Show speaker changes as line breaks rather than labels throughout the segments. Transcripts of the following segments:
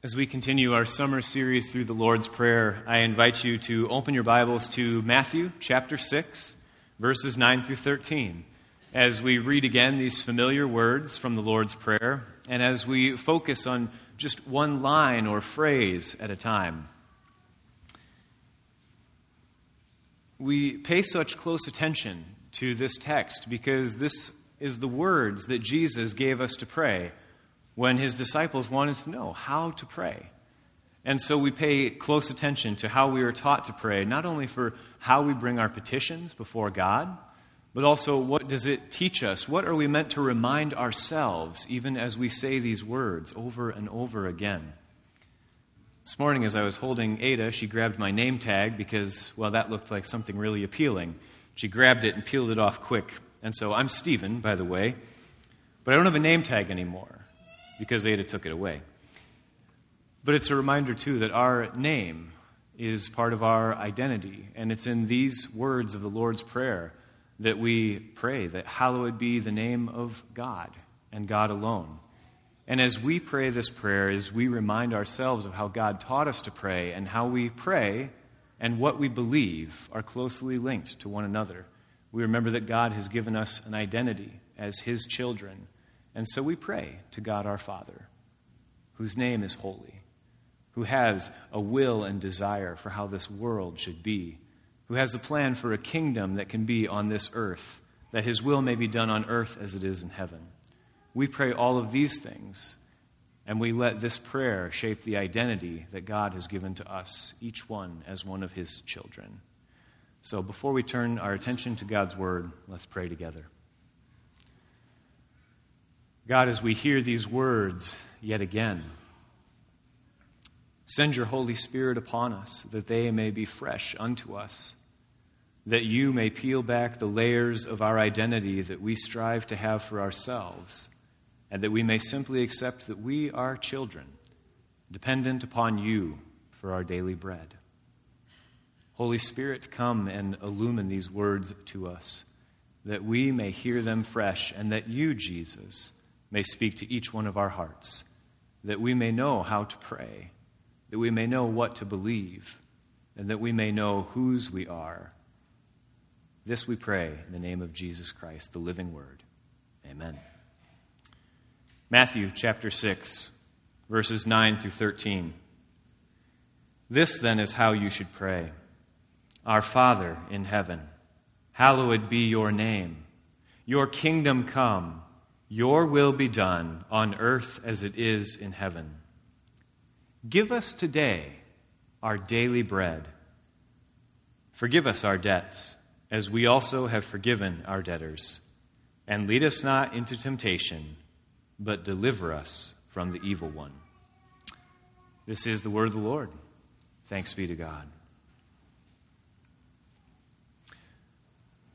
As we continue our summer series through the Lord's Prayer, I invite you to open your Bibles to Matthew chapter 6, verses 9 through 13, as we read again these familiar words from the Lord's Prayer, and as we focus on just one line or phrase at a time. We pay such close attention to this text because this is the words that Jesus gave us to pray when his disciples wanted to know how to pray. And so we pay close attention to how we are taught to pray, not only for how we bring our petitions before God, but also what does it teach us? What are we meant to remind ourselves even as we say these words over and over again? This morning, as I was holding Ada, she grabbed my name tag because, well, that looked like something really appealing. She grabbed it and peeled it off quick. And so I'm Stephen, by the way, but I don't have a name tag anymore because Ada took it away. But it's a reminder, too, that our name is part of our identity. And it's in these words of the Lord's Prayer that we pray that hallowed be the name of God and God alone. And as we pray this prayer, as we remind ourselves of how God taught us to pray and how we pray and what we believe are closely linked to one another, we remember that God has given us an identity as His children and so we pray to God our Father, whose name is holy, who has a will and desire for how this world should be, who has a plan for a kingdom that can be on this earth, that his will may be done on earth as it is in heaven. We pray all of these things, and we let this prayer shape the identity that God has given to us, each one as one of his children. So before we turn our attention to God's word, let's pray together. God, as we hear these words yet again, send your Holy Spirit upon us that they may be fresh unto us, that you may peel back the layers of our identity that we strive to have for ourselves, and that we may simply accept that we are children, dependent upon you for our daily bread. Holy Spirit, come and illumine these words to us, that we may hear them fresh, and that you, Jesus, may speak to each one of our hearts, that we may know how to pray, that we may know what to believe, and that we may know whose we are. This we pray in the name of Jesus Christ, the living Word. Amen. Matthew chapter 6, verses 9 through 13. This then is how you should pray Our Father in heaven, hallowed be your name. Your kingdom come. Your will be done on earth as it is in heaven. Give us today our daily bread. Forgive us our debts, as we also have forgiven our debtors. And lead us not into temptation, but deliver us from the evil one. This is the word of the Lord. Thanks be to God.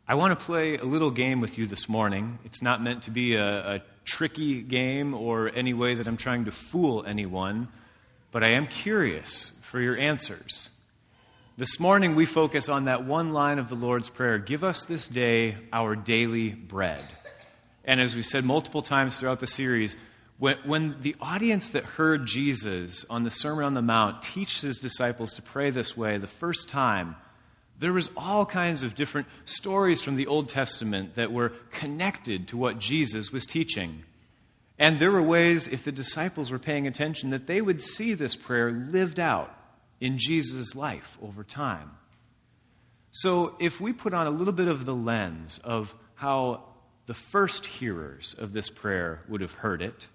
I want to play a little game with you this morning. It's not meant to be a, a, tricky game or any way that I'm trying to fool anyone, but I am curious for your answers. This morning, we focus on that one line of the Lord's Prayer Give us this day our daily bread. And as we've said multiple times throughout the series, when, when the audience that heard Jesus on the Sermon on the Mount teach his disciples to pray this way the first time, there was all kinds of different stories from the Old Testament that were connected to what Jesus was teaching. And there were ways, if the disciples were paying attention, that they would see this prayer lived out in Jesus' life over time. So, if we put on a little bit of the lens of how the first hearers of this prayer would have heard it,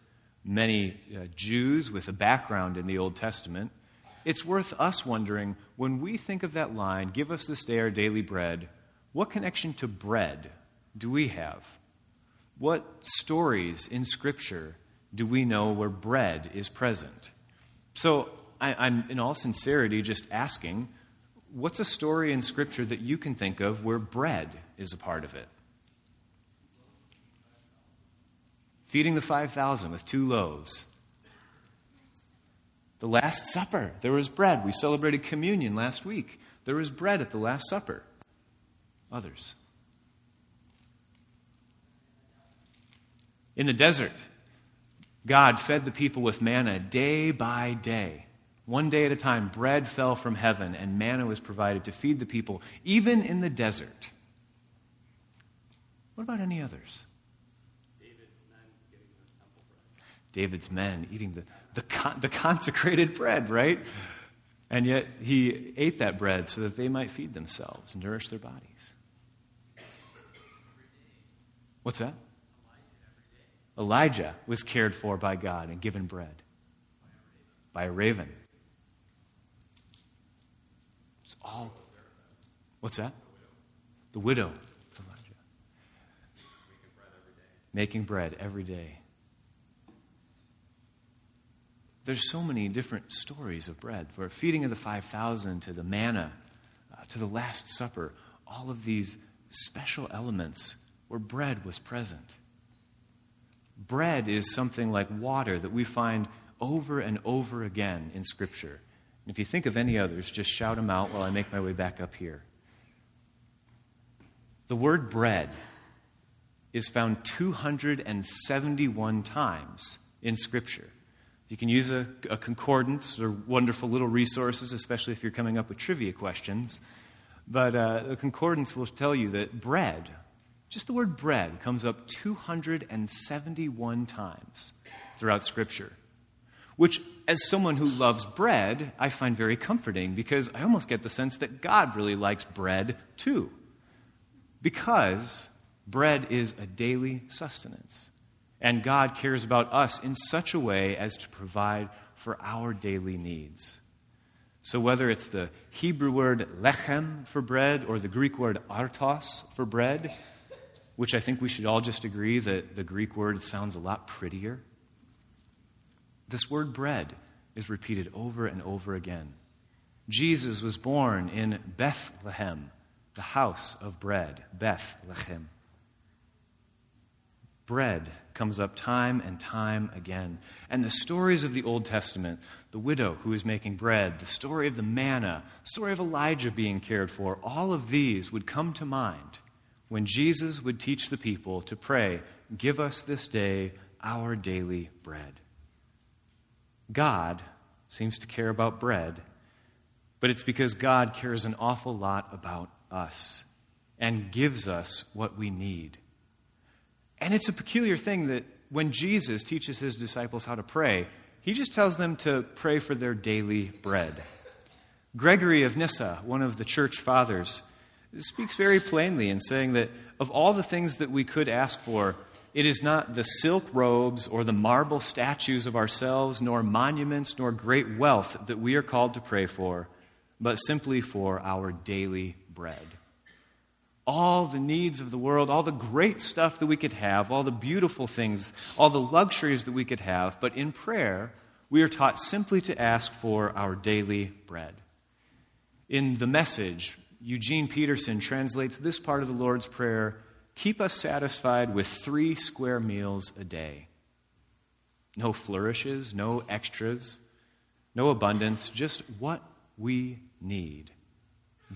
many uh, Jews with a background in the Old Testament, it's worth us wondering when we think of that line, give us this day our daily bread, what connection to bread do we have? What stories in Scripture do we know where bread is present? So I, am, in all sincerity, just asking what's a story in Scripture that you can think of where bread is a part of it? Feeding the 5,000 with two loaves. The Last Supper, there was bread. We celebrated communion last week. There was bread at the Last Supper. Others. In the desert, God fed the people with manna day by day. One day at a time, bread fell from heaven and manna was provided to feed the people, even in the desert. What about any others? David's men eating the, the, con- the consecrated bread, right? And yet he ate that bread so that they might feed themselves and nourish their bodies. What's that? Elijah was cared for by God and given bread by a raven. It's all. What's that? The widow of Elijah. Making bread every day. There's so many different stories of bread. For feeding of the 5,000 to the manna, uh, to the Last Supper, all of these special elements where bread was present. Bread is something like water that we find over and over again in Scripture. And if you think of any others, just shout them out while I make my way back up here. The word bread is found 271 times in Scripture. You can use a, a concordance. They're wonderful little resources, especially if you're coming up with trivia questions. But uh, the concordance will tell you that bread, just the word bread, comes up 271 times throughout Scripture. Which, as someone who loves bread, I find very comforting because I almost get the sense that God really likes bread too. Because bread is a daily sustenance. And God cares about us in such a way as to provide for our daily needs. So, whether it's the Hebrew word lechem for bread or the Greek word artos for bread, which I think we should all just agree that the Greek word sounds a lot prettier, this word bread is repeated over and over again. Jesus was born in Bethlehem, the house of bread, Bethlehem. Bread comes up time and time again. And the stories of the Old Testament, the widow who is making bread, the story of the manna, the story of Elijah being cared for, all of these would come to mind when Jesus would teach the people to pray, Give us this day our daily bread. God seems to care about bread, but it's because God cares an awful lot about us and gives us what we need. And it's a peculiar thing that when Jesus teaches his disciples how to pray, he just tells them to pray for their daily bread. Gregory of Nyssa, one of the church fathers, speaks very plainly in saying that of all the things that we could ask for, it is not the silk robes or the marble statues of ourselves, nor monuments, nor great wealth that we are called to pray for, but simply for our daily bread all the needs of the world, all the great stuff that we could have, all the beautiful things, all the luxuries that we could have. But in prayer, we are taught simply to ask for our daily bread. In the message, Eugene Peterson translates this part of the Lord's Prayer keep us satisfied with three square meals a day. No flourishes, no extras, no abundance, just what we need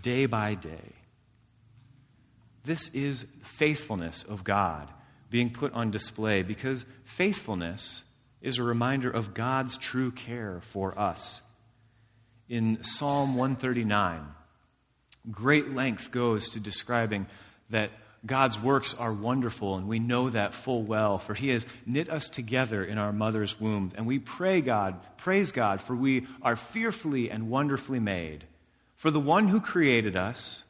day by day. This is faithfulness of God being put on display because faithfulness is a reminder of God's true care for us. In Psalm 139, great length goes to describing that God's works are wonderful, and we know that full well, for He has knit us together in our mother's womb. And we pray God, praise God, for we are fearfully and wonderfully made. For the one who created us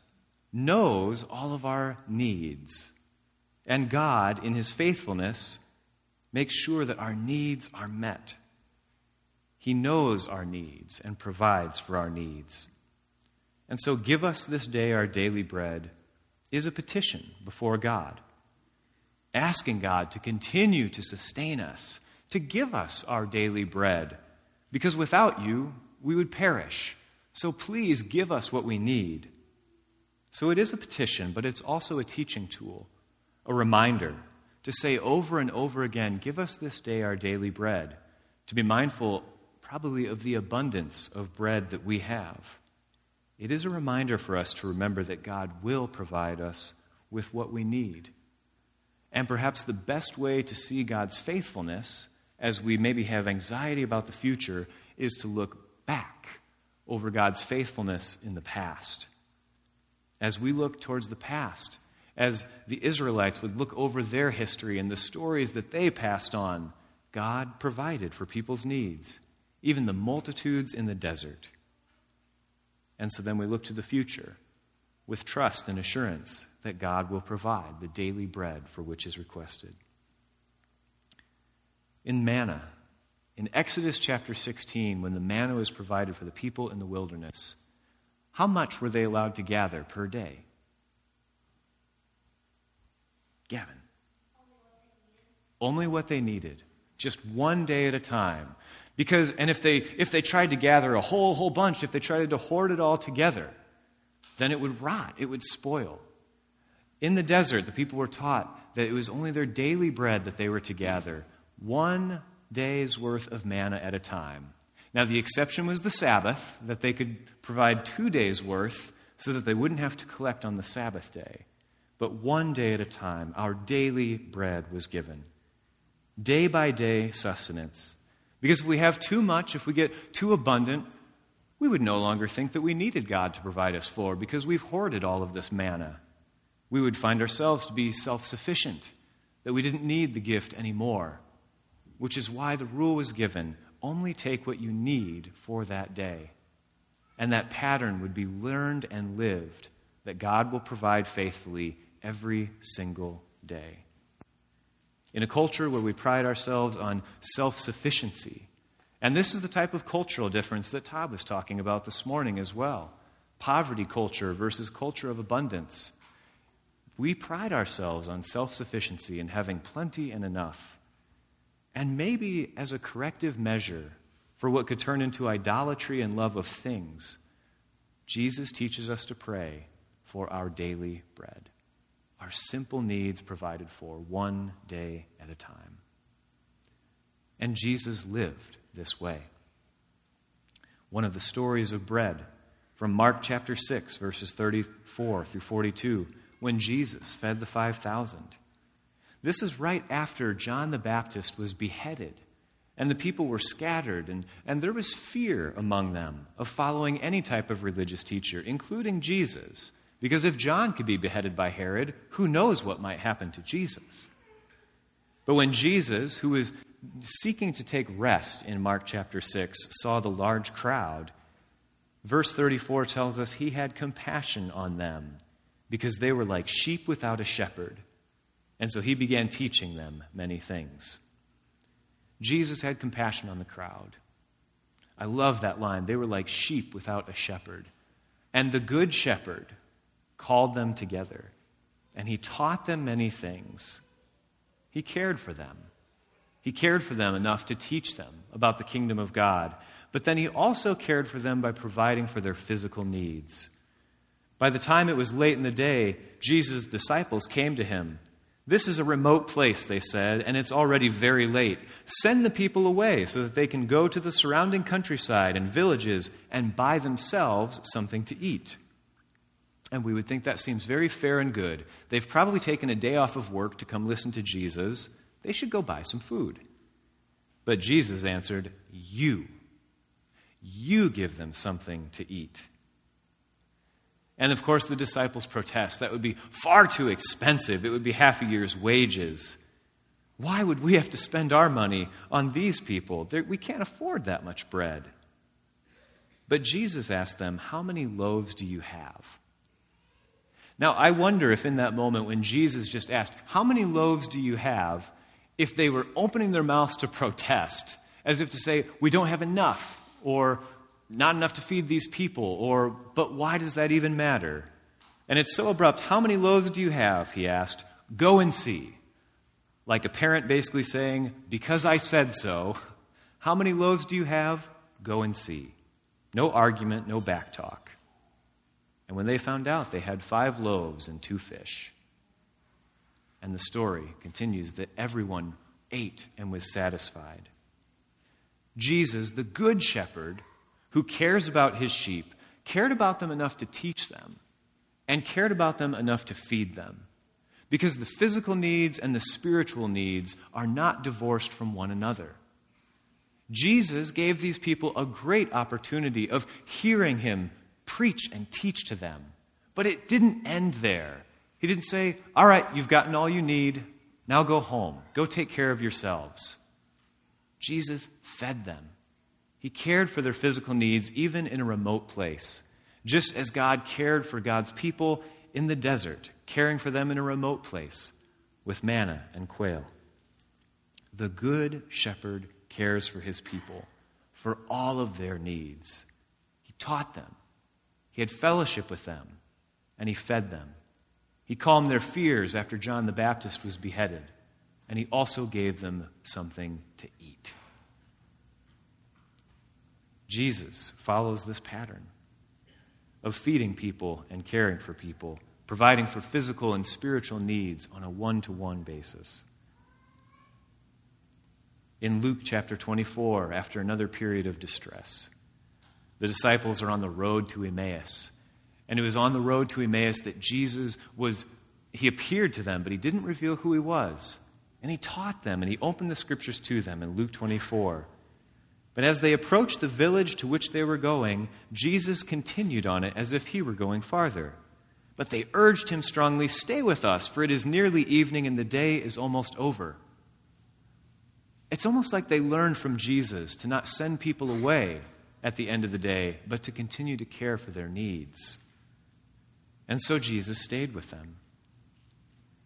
knows all of our needs. And God, in His faithfulness, makes sure that our needs are met. He knows our needs and provides for our needs. And so, give us this day our daily bread is a petition before God, asking God to continue to sustain us, to give us our daily bread, because without you, we would perish. So please give us what we need. So it is a petition, but it's also a teaching tool, a reminder to say over and over again, Give us this day our daily bread, to be mindful probably of the abundance of bread that we have. It is a reminder for us to remember that God will provide us with what we need. And perhaps the best way to see God's faithfulness as we maybe have anxiety about the future, is to look back over God's faithfulness in the past. As we look towards the past, as the Israelites would look over their history and the stories that they passed on, God provided for people's needs, even the multitudes in the desert. And so then we look to the future with trust and assurance that God will provide the daily bread for which is requested. In manna, in Exodus chapter 16, when the manna was provided for the people in the wilderness, how much were they allowed to gather per day? Gavin. Only what they needed. Just one day at a time. Because, and if they, if they tried to gather a whole, whole bunch, if they tried to hoard it all together, then it would rot, it would spoil. In the desert, the people were taught that it was only their daily bread that they were to gather, one day's worth of manna at a time. Now, the exception was the Sabbath, that they could provide two days' worth so that they wouldn't have to collect on the Sabbath day. But one day at a time, our daily bread was given. Day by day sustenance. Because if we have too much, if we get too abundant, we would no longer think that we needed God to provide us for because we've hoarded all of this manna. We would find ourselves to be self sufficient, that we didn't need the gift anymore, which is why the rule was given only take what you need for that day. And that pattern would be learned and lived that God will provide faithfully every single day. In a culture where we pride ourselves on self sufficiency, and this is the type of cultural difference that Todd was talking about this morning as well poverty culture versus culture of abundance. We pride ourselves on self sufficiency and having plenty and enough. And maybe as a corrective measure for what could turn into idolatry and love of things, Jesus teaches us to pray for our daily bread, our simple needs provided for one day at a time. And Jesus lived this way. One of the stories of bread from Mark chapter 6, verses 34 through 42, when Jesus fed the 5,000. This is right after John the Baptist was beheaded, and the people were scattered, and, and there was fear among them of following any type of religious teacher, including Jesus. Because if John could be beheaded by Herod, who knows what might happen to Jesus? But when Jesus, who was seeking to take rest in Mark chapter 6, saw the large crowd, verse 34 tells us he had compassion on them because they were like sheep without a shepherd. And so he began teaching them many things. Jesus had compassion on the crowd. I love that line. They were like sheep without a shepherd. And the good shepherd called them together, and he taught them many things. He cared for them. He cared for them enough to teach them about the kingdom of God, but then he also cared for them by providing for their physical needs. By the time it was late in the day, Jesus' disciples came to him. This is a remote place, they said, and it's already very late. Send the people away so that they can go to the surrounding countryside and villages and buy themselves something to eat. And we would think that seems very fair and good. They've probably taken a day off of work to come listen to Jesus. They should go buy some food. But Jesus answered, You. You give them something to eat. And of course, the disciples protest. That would be far too expensive. It would be half a year's wages. Why would we have to spend our money on these people? We can't afford that much bread. But Jesus asked them, How many loaves do you have? Now, I wonder if in that moment when Jesus just asked, How many loaves do you have? if they were opening their mouths to protest, as if to say, we don't have enough, or not enough to feed these people, or, but why does that even matter? And it's so abrupt. How many loaves do you have? He asked. Go and see. Like a parent basically saying, Because I said so. How many loaves do you have? Go and see. No argument, no backtalk. And when they found out, they had five loaves and two fish. And the story continues that everyone ate and was satisfied. Jesus, the good shepherd who cares about his sheep, cared about them enough to teach them and cared about them enough to feed them. Because the physical needs and the spiritual needs are not divorced from one another. Jesus gave these people a great opportunity of hearing him preach and teach to them. But it didn't end there. He didn't say, All right, you've gotten all you need. Now go home. Go take care of yourselves. Jesus fed them. He cared for their physical needs, even in a remote place, just as God cared for God's people in the desert, caring for them in a remote place with manna and quail. The good shepherd cares for his people, for all of their needs. He taught them, he had fellowship with them, and he fed them. He calmed their fears after John the Baptist was beheaded, and he also gave them something to eat. Jesus follows this pattern of feeding people and caring for people, providing for physical and spiritual needs on a one to one basis in Luke chapter 24 after another period of distress. The disciples are on the road to Emmaus. And it was on the road to Emmaus that Jesus was, he appeared to them, but he didn't reveal who he was. And he taught them and he opened the scriptures to them in Luke 24. But as they approached the village to which they were going, Jesus continued on it as if he were going farther. But they urged him strongly, Stay with us, for it is nearly evening and the day is almost over. It's almost like they learned from Jesus to not send people away at the end of the day, but to continue to care for their needs. And so Jesus stayed with them.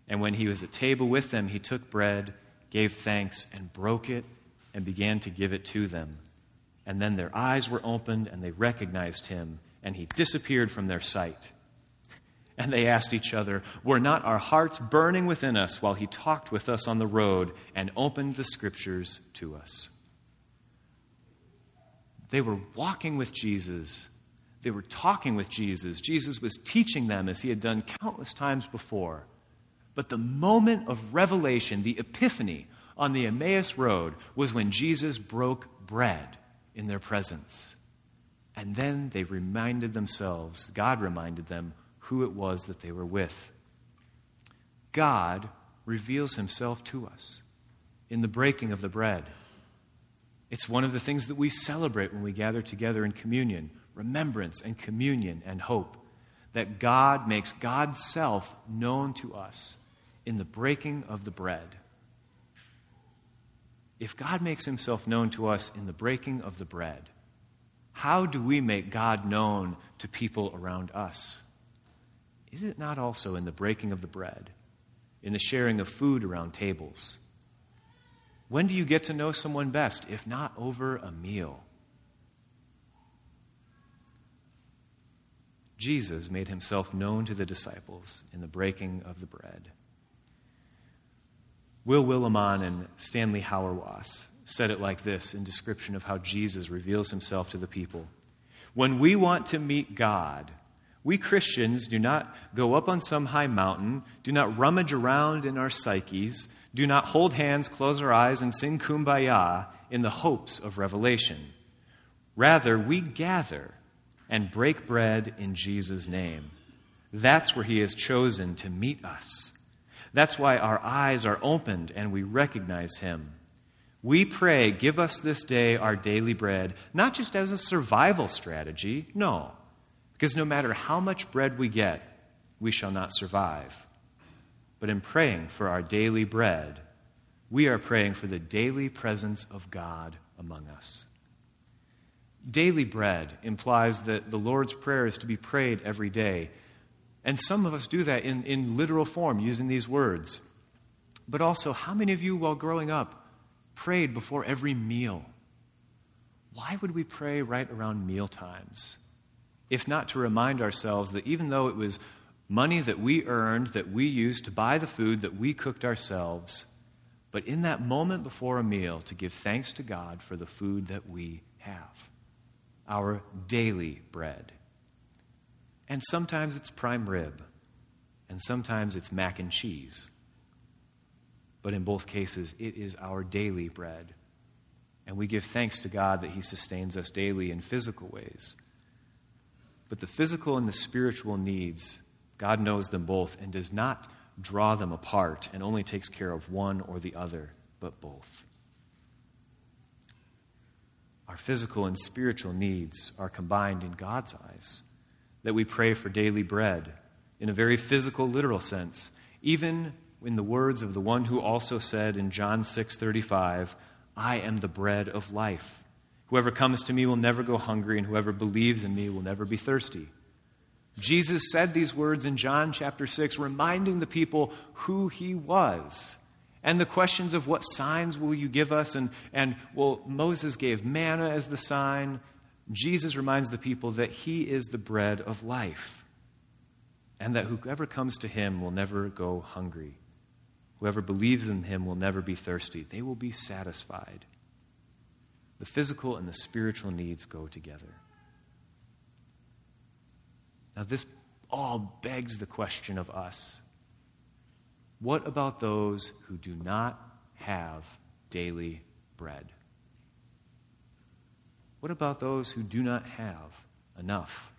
And when he was at table with them, he took bread, gave thanks, and broke it, and began to give it to them. And then their eyes were opened, and they recognized him, and he disappeared from their sight. And they asked each other, Were not our hearts burning within us while he talked with us on the road and opened the scriptures to us? They were walking with Jesus. They were talking with Jesus. Jesus was teaching them as he had done countless times before. But the moment of revelation, the epiphany on the Emmaus Road, was when Jesus broke bread in their presence. And then they reminded themselves, God reminded them who it was that they were with. God reveals himself to us in the breaking of the bread. It's one of the things that we celebrate when we gather together in communion remembrance and communion and hope. That God makes God's self known to us in the breaking of the bread. If God makes himself known to us in the breaking of the bread, how do we make God known to people around us? Is it not also in the breaking of the bread, in the sharing of food around tables? When do you get to know someone best, if not over a meal? Jesus made himself known to the disciples in the breaking of the bread. Will Willimon and Stanley Hauerwas said it like this in description of how Jesus reveals himself to the people. When we want to meet God, we Christians do not go up on some high mountain, do not rummage around in our psyches, do not hold hands, close our eyes, and sing kumbaya in the hopes of revelation. Rather, we gather and break bread in Jesus' name. That's where He has chosen to meet us. That's why our eyes are opened and we recognize Him. We pray, give us this day our daily bread, not just as a survival strategy, no because no matter how much bread we get, we shall not survive. But in praying for our daily bread, we are praying for the daily presence of God among us. Daily bread implies that the Lord's Prayer is to be prayed every day. And some of us do that in, in literal form, using these words. But also, how many of you, while growing up, prayed before every meal? Why would we pray right around meal times? if not to remind ourselves that even though it was money that we earned, that we used to buy the food that we cooked ourselves, but in that moment before a meal, to give thanks to God for the food that we have, our daily bread. And sometimes it's prime rib, and sometimes it's mac and cheese. But in both cases, it is our daily bread. And we give thanks to God that He sustains us daily in physical ways but the physical and the spiritual needs, God knows them both and does not draw them apart and only takes care of one or the other, but both. our physical and spiritual needs are combined in God's eyes. That we pray for daily bread in a very physical, literal sense, even in the words of the one who also said in John 6:35, "I am the bread of life. Whoever comes to me will never go hungry, and whoever believes in me will never be thirsty." Jesus said these words in John chapter 6, reminding the people who he was. And the questions of what signs will you give us? And, and well, Moses gave manna as the sign. Jesus reminds the people that he is the bread of life and that whoever comes to him will never go hungry. Whoever believes in him will never be thirsty. They will be satisfied. The physical and the spiritual needs go together. Now, this all begs the question of us what about those who do not have daily bread? What about those who do not have enough?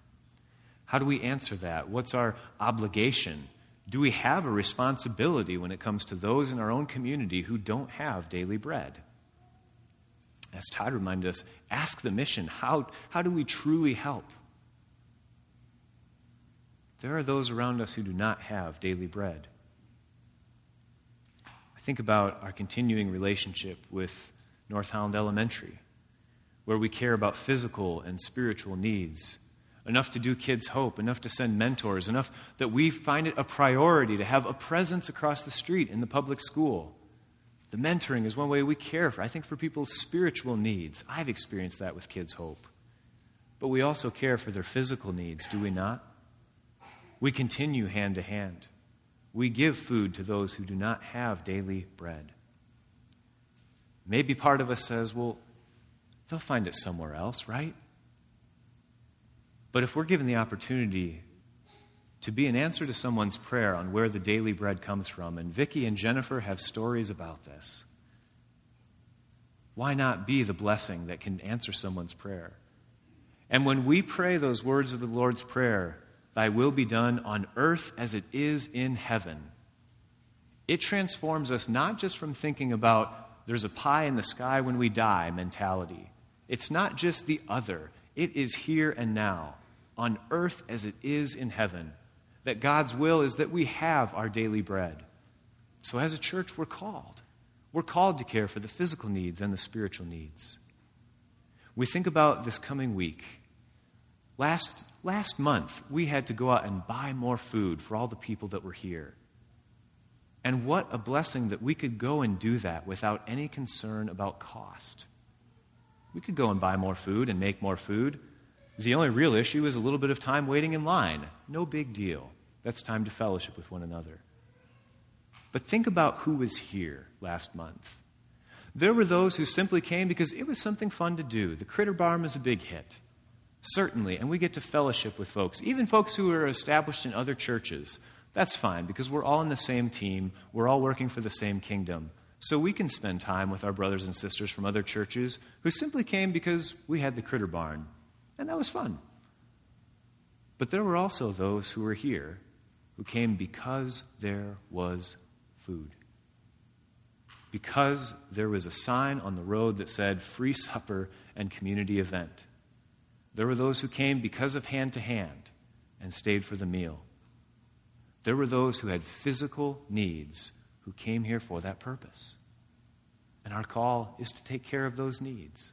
How do we answer that? What's our obligation? Do we have a responsibility when it comes to those in our own community who don't have daily bread? As Todd reminded us, ask the mission how, how do we truly help? There are those around us who do not have daily bread. I think about our continuing relationship with North Holland Elementary, where we care about physical and spiritual needs enough to do kids hope, enough to send mentors, enough that we find it a priority to have a presence across the street in the public school. The mentoring is one way we care for, I think, for people's spiritual needs. I've experienced that with Kids Hope. But we also care for their physical needs, do we not? We continue hand to hand. We give food to those who do not have daily bread. Maybe part of us says, well, they'll find it somewhere else, right? But if we're given the opportunity to be an answer to someone's prayer on where the daily bread comes from, and Vicki and Jennifer have stories about this, why not be the blessing that can answer someone's prayer? And when we pray those words of the Lord's Prayer, Thy will be done on earth as it is in heaven, it transforms us not just from thinking about there's a pie in the sky when we die mentality. It's not just the other, it is here and now on earth as it is in heaven. That God's will is that we have our daily bread. So, as a church, we're called. We're called to care for the physical needs and the spiritual needs. We think about this coming week. Last, last month, we had to go out and buy more food for all the people that were here. And what a blessing that we could go and do that without any concern about cost. We could go and buy more food and make more food the only real issue is a little bit of time waiting in line. No big deal. That's time to fellowship with one another. But think about who was here last month. There were those who simply came because it was something fun to do. The Critter Barn is a big hit. Certainly, and we get to fellowship with folks, even folks who are established in other churches. That's fine because we're all in the same team, we're all working for the same kingdom. So we can spend time with our brothers and sisters from other churches who simply came because we had the Critter Barn and that was fun. But there were also those who were here who came because there was food. Because there was a sign on the road that said free supper and community event. There were those who came because of hand to hand and stayed for the meal. There were those who had physical needs who came here for that purpose. And our call is to take care of those needs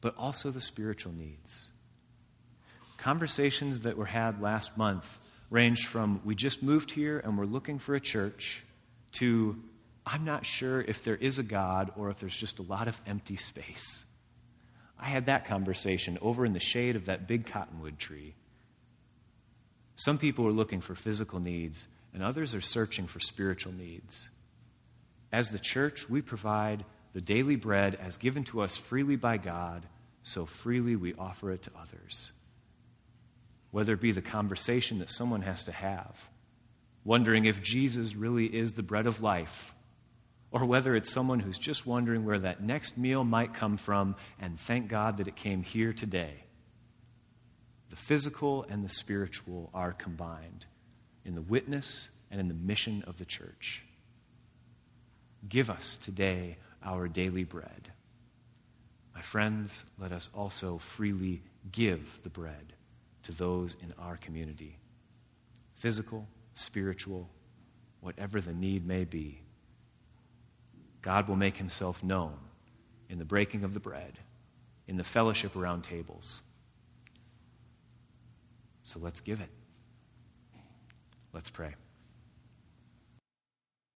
but also the spiritual needs. Conversations that were had last month ranged from we just moved here and we're looking for a church to I'm not sure if there is a God or if there's just a lot of empty space. I had that conversation over in the shade of that big cottonwood tree. Some people are looking for physical needs, and others are searching for spiritual needs. As the church, we provide the daily bread as given to us freely by God, so freely we offer it to others. Whether it be the conversation that someone has to have, wondering if Jesus really is the bread of life, or whether it's someone who's just wondering where that next meal might come from, and thank God that it came here today. The physical and the spiritual are combined in the witness and in the mission of the church. Give us today our daily bread. My friends, let us also freely give the bread to those in our community. Physical, spiritual, whatever the need may be. God will make himself known in the breaking of the bread, in the fellowship around tables. So let's give it. Let's pray.